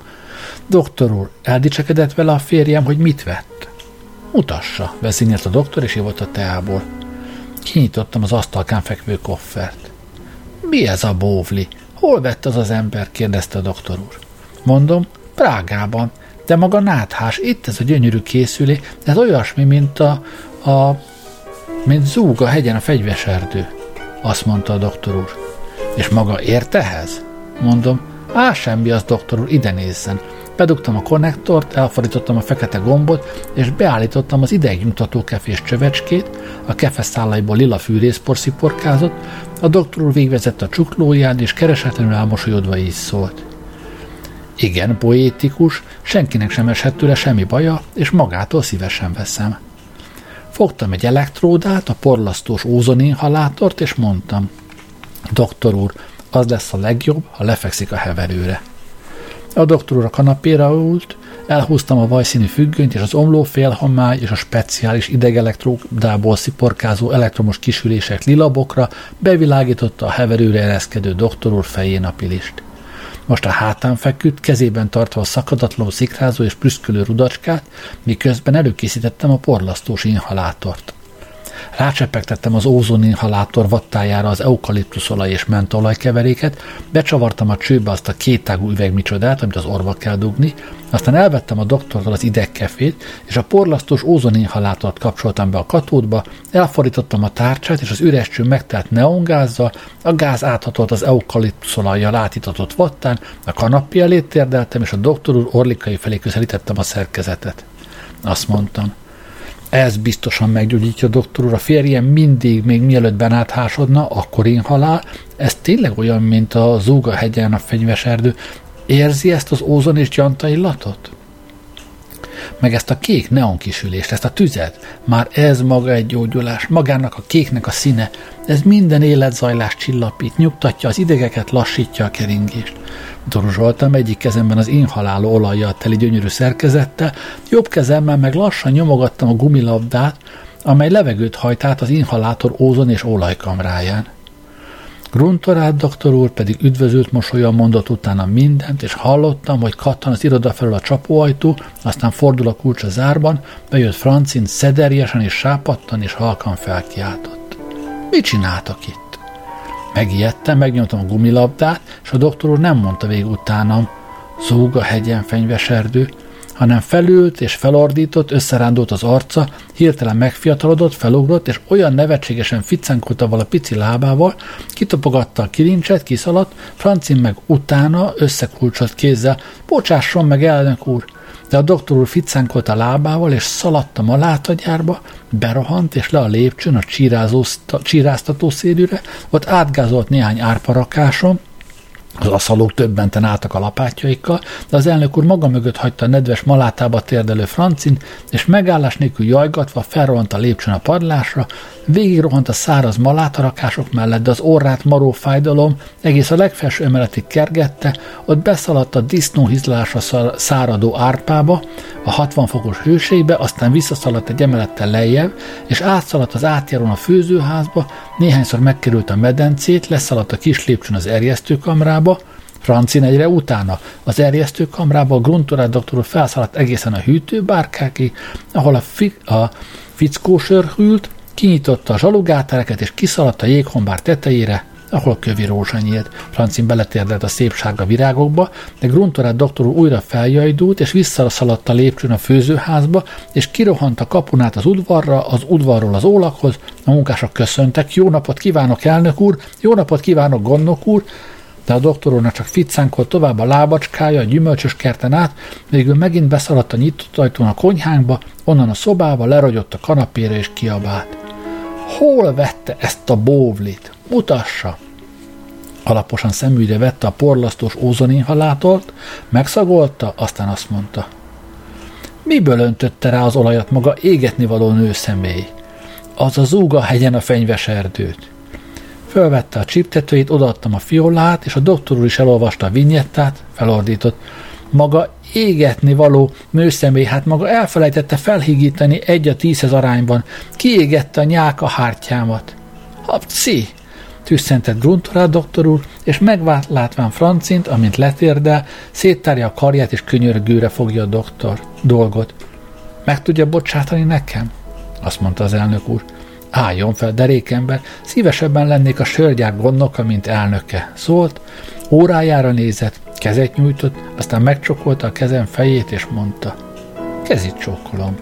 Doktor úr, eldicsekedett vele a férjem, hogy mit vett? Mutassa, vezényelt a doktor, és ivott a teából. Kinyitottam az asztalkán fekvő koffert. Mi ez a bóvli? Hol vett az az ember? kérdezte a doktor úr. Mondom, Prágában. De maga náthás, itt ez a gyönyörű készülé, ez olyasmi, mint a, a mint zúg a hegyen a fegyveserdő, azt mondta a doktor úr. És maga ért ehhez? Mondom, á, semmi az, doktor úr, ide nézzen. Bedugtam a konnektort, elfordítottam a fekete gombot, és beállítottam az idegnyugtató kefés csövecskét, a kefeszálaiból lila fűrészpor sziporkázott, a doktor úr végvezette a csuklóján, és keresetlenül elmosolyodva így szólt. Igen, poétikus, senkinek sem esett tőle semmi baja, és magától szívesen veszem. Fogtam egy elektródát, a porlasztós ózoninhalátort, és mondtam, doktor úr, az lesz a legjobb, ha lefekszik a heverőre. A doktor úr a kanapéra ült, elhúztam a vajszínű függönyt és az omló félhomály és a speciális idegelektrodából sziporkázó elektromos kisülések lilabokra bevilágította a heverőre ereszkedő doktor úr fején a pilist. Most a hátán feküdt, kezében tartva a szakadatlanul szikrázó és prüszkölő rudacskát, miközben előkészítettem a porlasztós inhalátort. Rácsepegtettem az ózoninhalátor vattájára az eukaliptuszolaj és mentolaj keveréket, becsavartam a csőbe azt a kétágú üvegmicsodát, amit az orva kell dugni, aztán elvettem a doktortól az idegkefét, és a porlasztós ózoninhalátort kapcsoltam be a katódba, elfordítottam a tárcsát, és az üres cső megtelt neongázzal, a gáz áthatolt az eukaliptuszolajjal átítatott vattán, a kanappi elé térdeltem, és a doktor úr orlikai felé közelítettem a szerkezetet. Azt mondtam, ez biztosan meggyógyítja a doktor úr, a férjem mindig, még mielőtt benáthásodna, akkor én halál. Ez tényleg olyan, mint a Zúga hegyen a fenyves erdő. Érzi ezt az ózon és gyanta illatot? Meg ezt a kék neonkisülést, ezt a tüzet. Már ez maga egy gyógyulás, magának a kéknek a színe. Ez minden életzajlást csillapít, nyugtatja az idegeket, lassítja a keringést. Dorozsoltam egyik kezemben az inhaláló olajjal teli gyönyörű szerkezettel, jobb kezemmel meg lassan nyomogattam a gumilabdát, amely levegőt hajt át az inhalátor ózon és olajkamráján. Gruntorát doktor úr pedig üdvözült mosolyan mondott utána mindent, és hallottam, hogy kattan az iroda felől a csapóajtó, aztán fordul a kulcs a zárban, bejött Francin szederjesen és sápattan és halkan felkiáltott. Mit csináltak itt? Megijedtem, megnyomtam a gumilabdát, és a doktor úr nem mondta végig utánam, zúg a hegyen fenyveserdő, hanem felült és felordított, összerándult az arca, hirtelen megfiatalodott, felugrott, és olyan nevetségesen ficánkolta vala pici lábával, kitopogatta a kilincset, kiszaladt, Francin meg utána összekulcsolt kézzel, bocsásson meg, elnök úr, de a doktor úr ficánkolt a lábával, és szaladt a malátagyárba, berohant, és le a lépcsőn a csíráztató szérűre, ott átgázolt néhány árparakáson, az aszalók többenten álltak a lapátjaikkal, de az elnök úr maga mögött hagyta a nedves malátába térdelő francin, és megállás nélkül jajgatva felrohant a lépcsőn a padlásra, végigrohant a száraz malátarakások mellett, de az orrát maró fájdalom egész a legfelső emeletig kergette, ott beszaladt a disznóhizlásra száradó árpába, a 60 fokos hőségbe, aztán visszaszaladt egy emelettel lejjebb, és átszaladt az átjáron a főzőházba, néhányszor megkerült a medencét, leszaladt a kis lépcsőn az erjesztőkamrába, Francin egyre utána. Az erjesztőkamrába a gruntorát doktor felszaladt egészen a hűtőbárkákig, ahol a, fi- a fickó sör hűlt, kinyitotta a zsalugátereket és kiszaladt a jéghombár tetejére, ahol kövi rózsa nyílt. Francin beletérdelt a szép sárga virágokba, de Gruntorát doktor újra feljajdult, és visszaszaladt a lépcsőn a főzőházba, és kirohant a kapunát az udvarra, az udvarról az ólakhoz. A munkások köszöntek, jó napot kívánok, elnök úr, jó napot kívánok, gondnok úr, de a doktor úrnak csak ficcánkolt tovább a lábacskája a gyümölcsös kerten át, végül megint beszaladt a nyitott ajtón a konyhánkba, onnan a szobába lerogyott a kanapére és kiabált. Hol vette ezt a bóvlit? Mutassa! Alaposan szemügyre vette a porlasztós ózoninhalátort, megszagolta, aztán azt mondta. Miből öntötte rá az olajat maga égetni való nő személy? Az a zúga hegyen a fenyves erdőt. Fölvette a csiptetőjét, odaadtam a fiolát, és a doktor úr is elolvasta a vinyettát, felordított. Maga égetni való nőszemély, hát maga elfelejtette felhigítani egy a tízhez arányban. Kiégette a nyáka hártyámat. Hapci! tüsszentett Gruntorát doktor úr, és meglátván Francint, amint letérdel, széttárja a karját és könyörgőre fogja a doktor dolgot. Meg tudja bocsátani nekem? Azt mondta az elnök úr. Álljon fel, derékember, szívesebben lennék a sörgyár gondnoka, mint elnöke. Szólt, órájára nézett, Kezet nyújtott, aztán megcsokolta a kezem fejét, és mondta, kezit csókolom.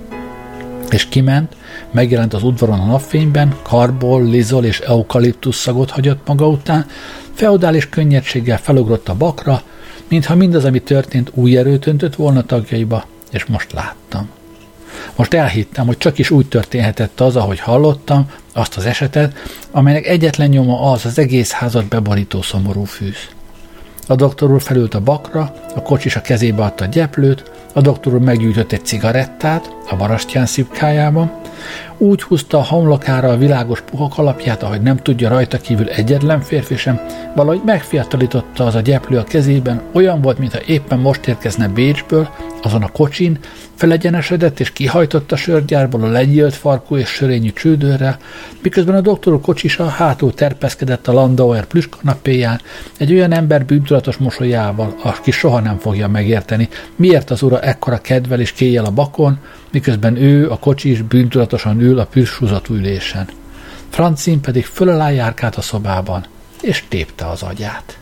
És kiment, megjelent az udvaron a napfényben, karbol, lizol és eukaliptus szagot hagyott maga után, feudális könnyedséggel felugrott a bakra, mintha mindaz, ami történt, új erőt öntött volna tagjaiba, és most láttam. Most elhittem, hogy csak is úgy történhetett az, ahogy hallottam, azt az esetet, amelynek egyetlen nyoma az az egész házat beborító szomorú fűz. A doktor úr felült a bakra, a kocsis a kezébe adta a gyeplőt, a doktor meggyújtott egy cigarettát a barastyán szipkájában, úgy húzta a homlokára a világos puhok alapját, ahogy nem tudja rajta kívül egyetlen férfi sem, valahogy megfiatalította az a gyeplő a kezében, olyan volt, mintha éppen most érkezne Bécsből, azon a kocsin, felegyenesedett és kihajtott a sörgyárból a legyélt farkú és sörényű csődőre, miközben a doktor kocsisa hátul terpeszkedett a Landauer plüskanapéján, egy olyan ember bűntudatos mosolyával, aki soha nem fogja megérteni, miért az ura ekkora kedvel és kéjjel a bakon, miközben ő, a kocsis bűntudatosan ül a püssúzatú ülésen. Francin pedig föl alá járkált a szobában, és tépte az agyát.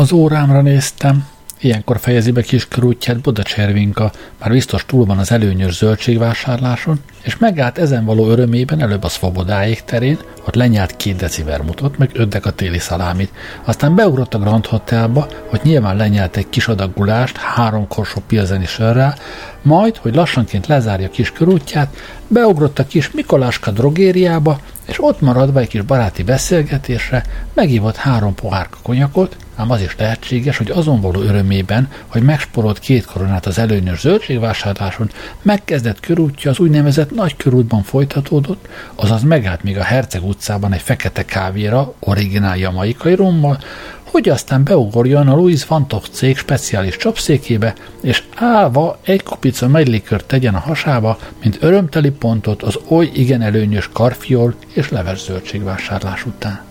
Az órámra néztem, Ilyenkor fejezi be kis körútját Boda Cservinka, már biztos túl van az előnyös zöldségvásárláson, és megállt ezen való örömében előbb a Svobodáig terén, ott lenyált két deci vermutot, meg öddek a téli szalámit. Aztán beugrott a Grand Hotelba, hogy nyilván lenyált egy kis adag gulást, három korsó pilzeni sörrel, majd, hogy lassanként lezárja kis körútját, beugrott a kis Mikoláska drogériába, és ott maradva egy kis baráti beszélgetésre megívott három pohárka konyakot, ám az is lehetséges, hogy azon való örömében, hogy megsporolt két koronát az előnyös zöldségvásárláson, megkezdett körútja az úgynevezett nagy körútban folytatódott, azaz megállt még a Herceg utcában egy fekete kávéra, originál jamaikai rommal, hogy aztán beugorjon a Louis Vantok cég speciális csapszékébe, és állva egy kupica megylikört tegyen a hasába, mint örömteli pontot az oly igen előnyös karfiol és leves zöldségvásárlás után.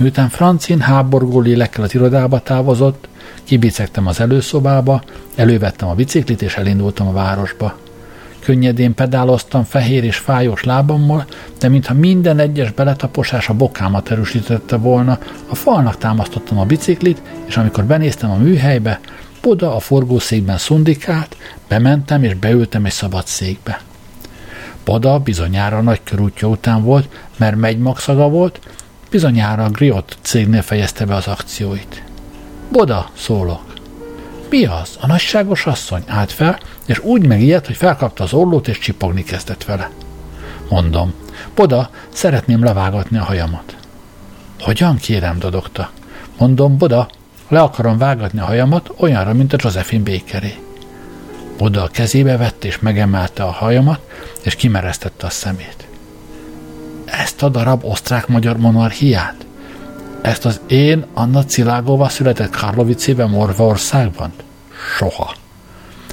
Miután Francin háborgó lélekkel az irodába távozott, kibicegtem az előszobába, elővettem a biciklit és elindultam a városba. Könnyedén pedáloztam fehér és fájós lábammal, de mintha minden egyes beletaposás a bokámat erősítette volna, a falnak támasztottam a biciklit, és amikor benéztem a műhelybe, Boda a forgószékben szundikált, bementem és beültem egy szabad székbe. Boda bizonyára nagy körútja után volt, mert megyszaga volt, bizonyára a Griot cégnél fejezte be az akcióit. Boda, szólok. Mi az? A nagyságos asszony állt fel, és úgy megijedt, hogy felkapta az orlót, és csipogni kezdett vele. Mondom, Boda, szeretném levágatni a hajamat. Hogyan kérem, dodogta. Mondom, Boda, le akarom vágatni a hajamat olyanra, mint a Josephine Bakeré. Boda a kezébe vette és megemelte a hajamat, és kimeresztette a szemét. Ezt a darab osztrák-magyar monarchiát? Ezt az én Anna Cilágóval született Karlovicében, Morvaországban? Soha.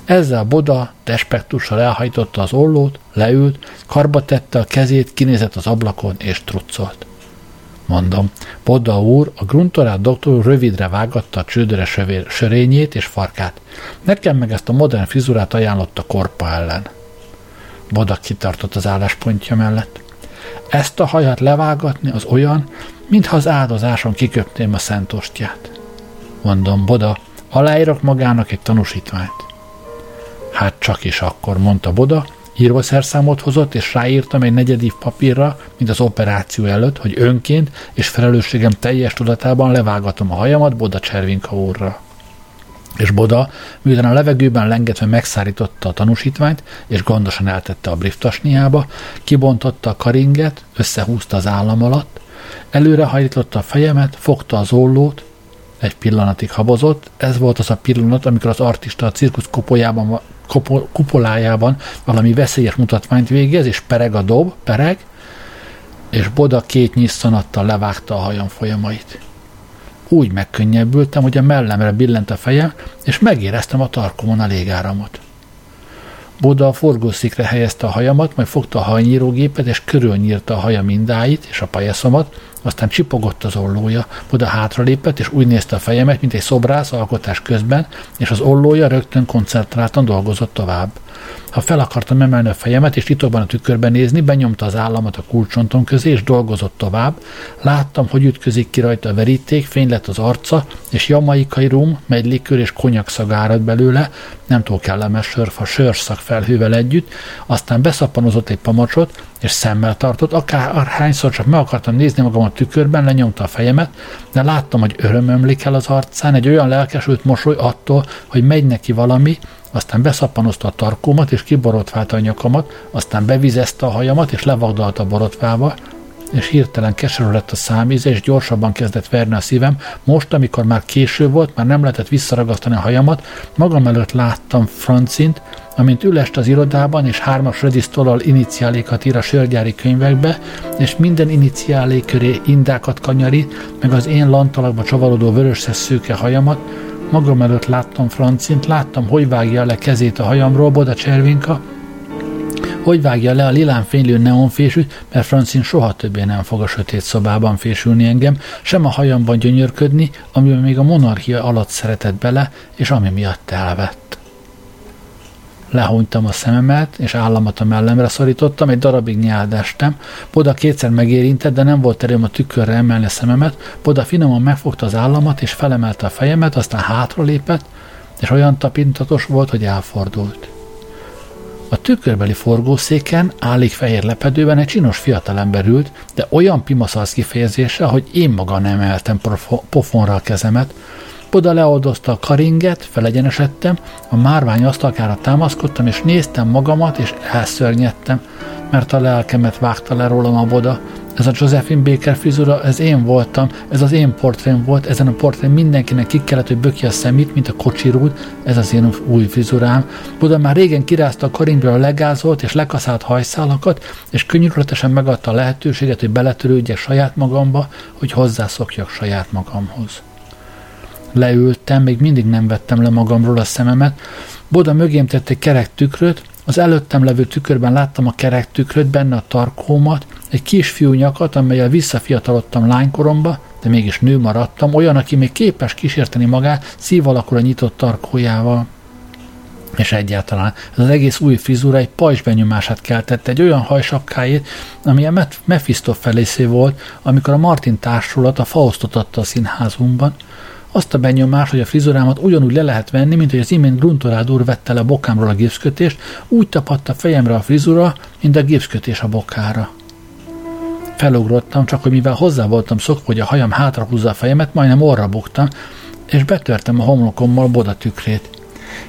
Ezzel Boda despektussal elhajtotta az ollót, leült, karba tette a kezét, kinézett az ablakon és truccolt. Mondom, Boda úr, a gruntorát doktor rövidre vágatta a csődöre sörényét és farkát. Nekem meg ezt a modern frizurát ajánlott a korpa ellen. Boda kitartott az álláspontja mellett. Ezt a hajat levágatni az olyan, mintha az áldozáson kiköpném a szentostját. Mondom, Boda, aláírok magának egy tanúsítványt. Hát csak is akkor, mondta Boda, írószerszámot hozott, és ráírtam egy negyedív papírra, mint az operáció előtt, hogy önként és felelősségem teljes tudatában levágatom a hajamat Boda Cservinka úrra. És Boda, miután a levegőben lengetve megszárította a tanúsítványt, és gondosan eltette a briftasniába, kibontotta a karinget, összehúzta az állam alatt, előrehajlította a fejemet, fogta az ollót, egy pillanatig habozott, ez volt az a pillanat, amikor az artista a cirkusz kopójában kupolájában valami veszélyes mutatványt végez, és pereg a dob, pereg, és Boda két nyisszanattal levágta a hajam folyamait. Úgy megkönnyebbültem, hogy a mellemre billent a fejem, és megéreztem a tarkomon a légáramot. Boda a forgószikre helyezte a hajamat, majd fogta a hajnyírógépet, és körülnyírta a haja mindáit és a pajaszomat, aztán csipogott az ollója, oda hátralépett, és úgy nézte a fejemet, mint egy szobrász alkotás közben, és az ollója rögtön koncentráltan dolgozott tovább. Ha fel akartam emelni a fejemet, és titokban a tükörben nézni, benyomta az államat a kulcsontom közé, és dolgozott tovább. Láttam, hogy ütközik ki rajta a veríték, fény lett az arca, és jamaikai rum, megy likőr és konyak szagárad belőle, nem túl kellemes sörfa, sörszak felhővel együtt, aztán beszappanozott egy pamacsot, és szemmel tartott, akár hányszor csak meg akartam nézni magam a tükörben, lenyomta a fejemet, de láttam, hogy öröm ömlik el az arcán, egy olyan lelkesült mosoly attól, hogy megy neki valami, aztán beszappanozta a tarkómat, és kiborotválta a nyakamat, aztán bevizezte a hajamat, és levagdalta a borotvába, és hirtelen keserű lett a számíze, és gyorsabban kezdett verni a szívem. Most, amikor már késő volt, már nem lehetett visszaragasztani a hajamat, magam előtt láttam Francint, amint ülest az irodában, és hármas redisztollal iniciálékat ír a sörgyári könyvekbe, és minden iniciálé köré indákat kanyari, meg az én lantalakba csavarodó vörös szőke hajamat, magam előtt láttam Francint, láttam, hogy vágja le kezét a hajamról, Boda Cservinka, hogy vágja le a lilán fénylő neonfésűt, mert Francin soha többé nem fog a sötét szobában fésülni engem, sem a hajamban gyönyörködni, amiben még a monarchia alatt szeretett bele, és ami miatt elvett. Lehúnytam a szememet, és államat a mellemre szorítottam, egy darabig nyáldástam. Boda kétszer megérintett, de nem volt erőm a tükörre emelni a szememet. Boda finoman megfogta az államat, és felemelte a fejemet, aztán hátra lépett, és olyan tapintatos volt, hogy elfordult. A tükörbeli forgószéken, állig fehér lepedőben egy csinos fiatalember ült, de olyan pimaszalsz kifejezéssel, hogy én maga nem emeltem pofonra a kezemet. Oda leoldozta a karinget, felegyenesedtem, a márvány asztalkára támaszkodtam, és néztem magamat, és elszörnyedtem, mert a lelkemet vágta le rólam a boda, ez a Josephine Baker frizura, ez én voltam, ez az én portrém volt, ezen a portrém mindenkinek ki kellett, hogy bökje a szemét, mint a kocsirút, ez az én új frizurám. Buda már régen kirázta a karimbra a legázolt és lekaszált hajszálakat, és könnyűrletesen megadta a lehetőséget, hogy beletörődjek saját magamba, hogy hozzászokjak saját magamhoz. Leültem, még mindig nem vettem le magamról a szememet, Boda mögém tett egy kerek tükröt, az előttem levő tükörben láttam a kerek tükröt, benne a tarkómat, egy kisfiú nyakat, amelyel visszafiatalodtam lánykoromba, de mégis nő maradtam, olyan, aki még képes kísérteni magát szív alakúra nyitott tarkójával. És egyáltalán ez az egész új frizura egy pajzs benyomását keltette, egy olyan hajsapkájét, ami a Mephisto felészé volt, amikor a Martin társulat a Faustot adta a színházunkban, azt a benyomást, hogy a frizurámat ugyanúgy le lehet venni, mint hogy az imént Gruntorád úr vette le a bokámról a gipszkötést, úgy tapadt fejemre a frizura, mint a gipszkötés a bokára. Felugrottam, csak hogy mivel hozzá voltam szokva, hogy a hajam hátrahúzza a fejemet, majdnem orra buktam, és betörtem a homlokommal Boda tükrét.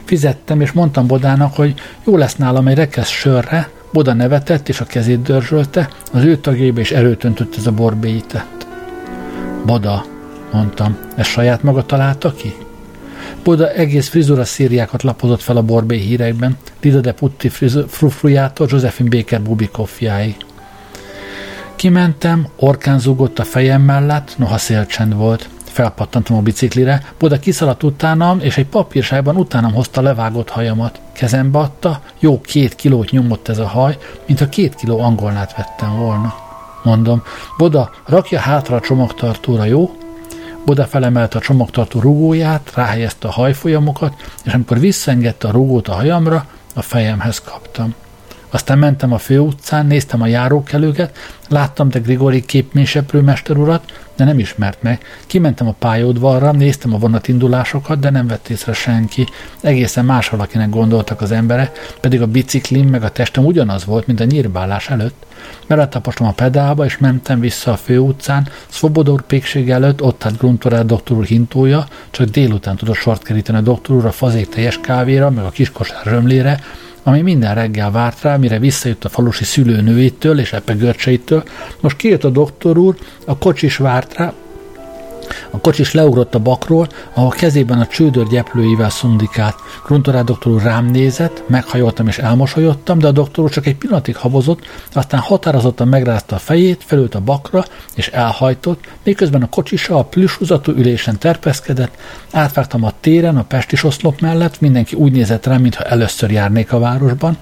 Fizettem, és mondtam Bodának, hogy jó lesz nálam egy rekesz sörre, Boda nevetett, és a kezét dörzsölte, az ő tagjébe is erőt öntött ez a borbélyített. Boda, mondtam, ez saját maga találta ki? Boda egész frizura szíriákat lapozott fel a borbély hírekben, Lida de Putti frufrujától Josephine Baker Bubikoffjáig. Kimentem, orkán zúgott a fejem mellett, noha szélcsend volt. Felpattantam a biciklire, Boda kiszaladt utánam, és egy papírságban utánam hozta levágott hajamat. Kezembe adta, jó két kilót nyomott ez a haj, mintha két kiló angolnát vettem volna. Mondom, Boda, rakja hátra a csomagtartóra, jó? Boda felemelte a csomagtartó rugóját, ráhelyezte a hajfolyamokat, és amikor visszaengedte a rugót a hajamra, a fejemhez kaptam. Aztán mentem a főutcán, néztem a járókelőket, láttam de Grigori képményseprő mester de nem ismert meg. Kimentem a pályaudvarra, néztem a vonatindulásokat, de nem vett észre senki. Egészen más valakinek gondoltak az emberek, pedig a biciklim meg a testem ugyanaz volt, mint a nyírbálás előtt. Beletapostam a pedálba, és mentem vissza a főutcán, Szvobodor pékség előtt, ott állt Gruntorát doktor úr hintója, csak délután tudott sort keríteni a doktor úr a fazék teljes kávéra, meg a kiskosár römlére, ami minden reggel várt rá, mire visszajött a falusi szülőnőitől és epegörcseitől. Most kijött a doktor úr, a kocsis várt rá, a kocsis leugrott a bakról, ahol kezében a csődör gyeplőivel szundikált. Gruntorá doktor úr rám nézett, meghajoltam és elmosolyodtam, de a doktor csak egy pillanatig habozott, aztán határozottan megrázta a fejét, felült a bakra és elhajtott, miközben a kocsisa a plüshúzatú ülésen terpeszkedett, átvágtam a téren, a pestis oszlop mellett, mindenki úgy nézett rám, mintha először járnék a városban,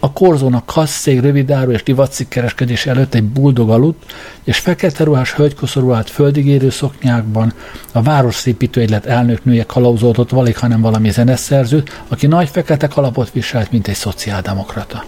a korzónak kasszék, rövidáru és divatszik kereskedés előtt egy buldog aludt, és fekete ruhás hölgykoszorú állt földigérő szoknyákban, a városszépítő egylet elnöknője kalauzoltott valig, hanem valami zeneszerzőt, aki nagy fekete kalapot viselt, mint egy szociáldemokrata.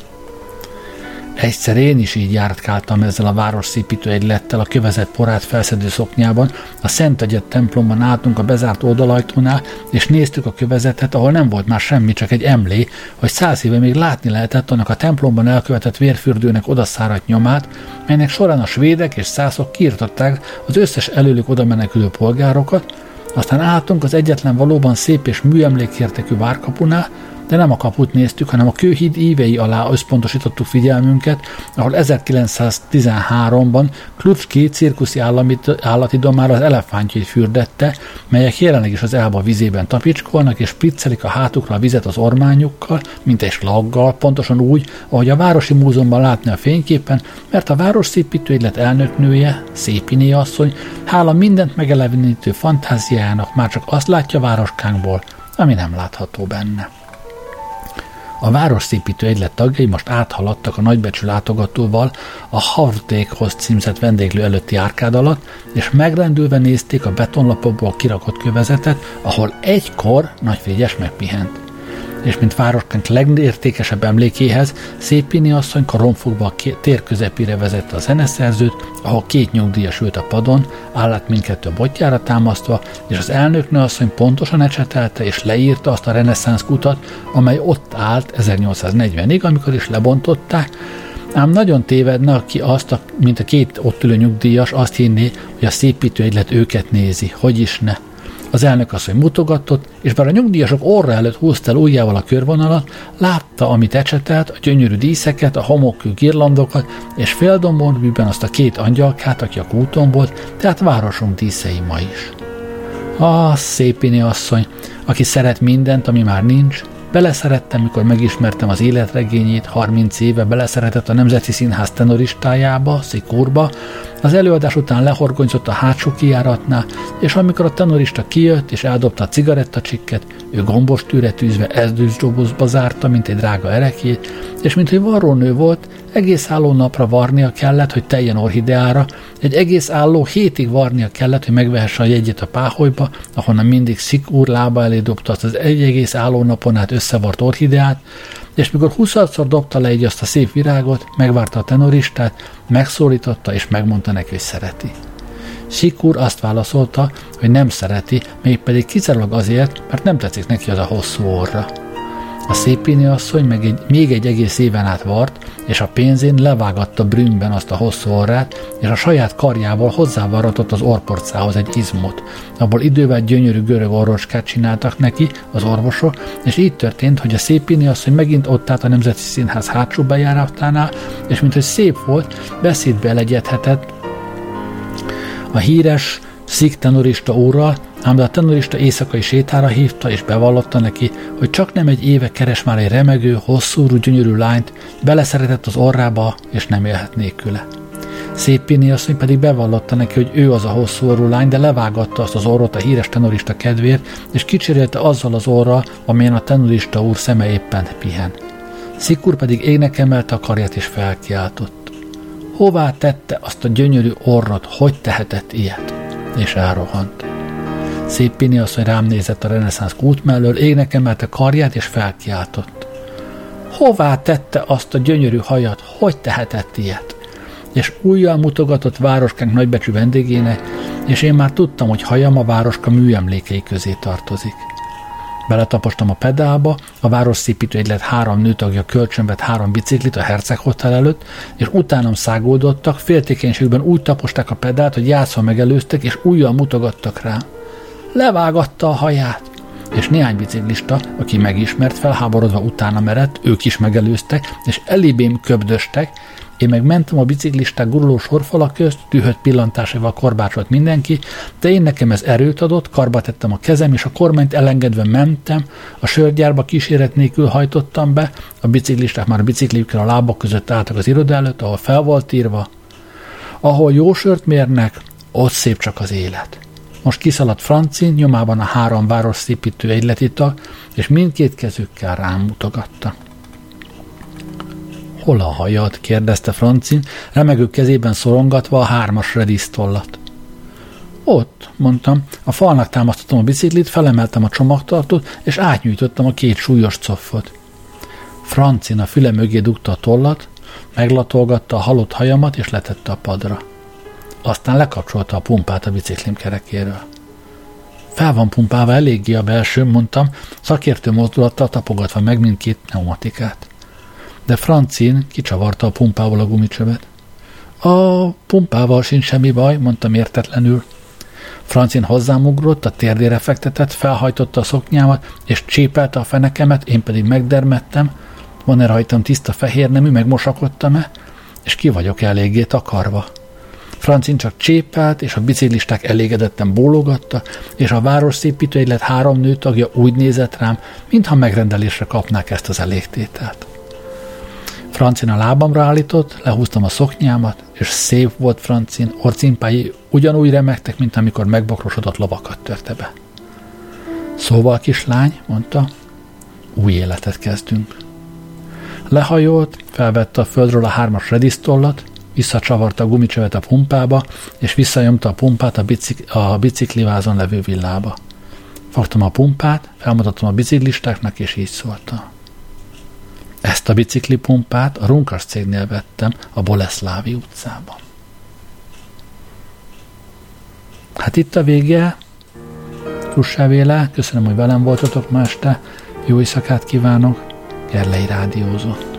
Egyszer én is így jártkáltam ezzel a városszépítő egylettel a kövezett porát felszedő szoknyában, a Szent Egyet templomban álltunk a bezárt oldalajtónál, és néztük a kövezetet, ahol nem volt már semmi, csak egy emlé, hogy száz éve még látni lehetett annak a templomban elkövetett vérfürdőnek odaszáradt nyomát, melynek során a svédek és szászok kiirtották az összes előlük oda menekülő polgárokat, aztán álltunk az egyetlen valóban szép és műemlékértekű várkapunál, de nem a kaput néztük, hanem a kőhíd ívei alá összpontosítottuk figyelmünket, ahol 1913-ban Klutski cirkuszi állatidomár az elefántjait fürdette, melyek jelenleg is az Elba vizében tapicskolnak, és priccelik a hátukra a vizet az ormányukkal, mint egy slaggal, pontosan úgy, ahogy a Városi Múzeumban látni a fényképen, mert a város szépítőegylet elnöknője, Szépiné asszony, hála mindent megelevenítő fantáziájának már csak azt látja városkánkból, ami nem látható benne. A városszépítő egylet tagjai most áthaladtak a nagybecsű látogatóval a Havdékhoz címzett vendéglő előtti árkád alatt, és megrendülve nézték a betonlapokból kirakott kövezetet, ahol egykor Nagy Frigyes megpihent és mint városkánk legértékesebb emlékéhez, Szépini asszony karonfogva a tér közepére vezette a zeneszerzőt, ahol két nyugdíjas ült a padon, állat mindkettő a botjára támasztva, és az elnöknő asszony pontosan ecsetelte és leírta azt a reneszánsz kutat, amely ott állt 1840-ig, amikor is lebontották, Ám nagyon tévedne, aki azt, a, mint a két ott ülő nyugdíjas, azt hinné, hogy a szépítő egylet őket nézi, hogy is ne. Az elnök asszony mutogatott, és bár a nyugdíjasok orra előtt húzta el ujjával a körvonalat, látta, amit ecsetelt, a gyönyörű díszeket, a homokkő girlandokat, és féldomborbűben azt a két angyalkát, aki a kúton volt, tehát városunk díszei ma is. Ah, szépini asszony, aki szeret mindent, ami már nincs, Beleszerettem, mikor megismertem az életregényét, 30 éve beleszeretett a Nemzeti Színház tenoristájába, Szikurba, az előadás után lehorgonyzott a hátsó kijáratnál, és amikor a tenorista kijött és eldobta a cigarettacsikket, ő gombos tűre tűzve ezdősdobozba zárta, mint egy drága erekét, és mint hogy varrónő volt, egész álló napra varnia kellett, hogy teljen orhideára, egy egész álló hétig varnia kellett, hogy megvehesse a jegyet a páholyba, ahonnan mindig szik úr lába elé dobta azt az egy egész álló napon át összevart orhideát, és mikor huszadszor dobta le így azt a szép virágot, megvárta a tenoristát, megszólította és megmondta neki, hogy szereti. Sikur azt válaszolta, hogy nem szereti, mégpedig kizárólag azért, mert nem tetszik neki az a hosszú orra. A szépéni asszony meg egy, még egy egész éven át vart, és a pénzén levágatta brünnben azt a hosszú orrát, és a saját karjával hozzávaratott az orporcához egy izmot, abból idővel gyönyörű görög orvoskát csináltak neki az orvosok, és így történt, hogy a szépéni asszony megint ott állt a Nemzeti Színház hátsó bejáratánál, és mint hogy szép volt, beszédbe legyedhetett a híres szik tenorista úrral, ám de a tenorista éjszakai sétára hívta és bevallotta neki, hogy csak nem egy éve keres már egy remegő, hosszú, gyönyörű lányt, beleszeretett az orrába, és nem élhet nélküle. Szép Pini asszony pedig bevallotta neki, hogy ő az a hosszú orrú lány, de levágatta azt az orrot a híres tenorista kedvéért, és kicserélte azzal az orra, amelyen a tenorista úr szeme éppen pihen. Szikur pedig égnek emelte a karját és felkiáltott. Hová tette azt a gyönyörű orrot, hogy tehetett ilyet? És elrohant. Szép Pini asszony rám nézett a reneszánsz kút mellől, égnek emelte karját és felkiáltott. Hová tette azt a gyönyörű hajat, hogy tehetett ilyet? És újjal mutogatott városkánk nagybecsű vendégének, és én már tudtam, hogy hajam a városka műemlékei közé tartozik. Beletapostam a pedálba, a város szépítő egylet három nőtagja kölcsönvet három biciklit a Herceg Hotel előtt, és utánam szágoldottak, féltékenységben úgy taposták a pedált, hogy játszva megelőztek, és újjal mutogattak rá levágatta a haját. És néhány biciklista, aki megismert, felháborodva utána merett, ők is megelőztek, és elébém köbdöstek, én meg mentem a biciklisták guruló sorfala közt, tűhött pillantásával korbácsolt mindenki, de én nekem ez erőt adott, karba tettem a kezem, és a kormányt elengedve mentem, a sörgyárba kíséret nélkül hajtottam be, a biciklisták már a bicikliükkel a lábak között álltak az iroda előtt, ahol fel volt írva, ahol jó sört mérnek, ott szép csak az élet. Most kiszaladt Francin, nyomában a három városszépítő egyletita, és mindkét kezükkel rám mutogatta. Hol a hajad? kérdezte Francin, remegő kezében szorongatva a hármas redisztollat. Ott, mondtam, a falnak támasztottam a biciklit, felemeltem a csomagtartót, és átnyújtottam a két súlyos coffot. Francin a füle mögé dugta a tollat, meglatolgatta a halott hajamat, és letette a padra. Aztán lekapcsolta a pumpát a biciklim kerekéről. Fel van pumpálva eléggé a belső, mondtam, szakértő mozdulattal tapogatva meg mindkét pneumatikát. De Francin kicsavarta a pumpával a gumicsövet. A pumpával sincs semmi baj, mondtam értetlenül. Francin hozzám ugrott, a térdére fektetett, felhajtotta a szoknyámat, és csépelte a fenekemet, én pedig megdermettem, van-e rajtam tiszta fehér nemű, megmosakodtam-e, és ki vagyok eléggé takarva. Francin csak csépelt, és a biciklisták elégedetten bólogatta, és a városszépítő egylet három nőtagja úgy nézett rám, mintha megrendelésre kapnák ezt az elégtételt. Francin a lábamra állított, lehúztam a szoknyámat, és szép volt Francin, orcimpái ugyanúgy remektek, mint amikor megbokrosodott lovakat törte be. Szóval, kislány, mondta, új életet kezdünk. Lehajolt, felvette a földről a hármas redisztollat, visszacsavarta a gumicsövet a pumpába, és visszajomta a pumpát a, bicik, a biciklivázon levő villába. Fogtam a pumpát, felmutattam a biciklistáknak, és így szólta. Ezt a biciklipumpát a Runkas cégnél vettem a Boleszlávi utcában. Hát itt a vége. Kussá Véle, köszönöm, hogy velem voltatok ma este. Jó éjszakát kívánok. Gerlei Rádiózott.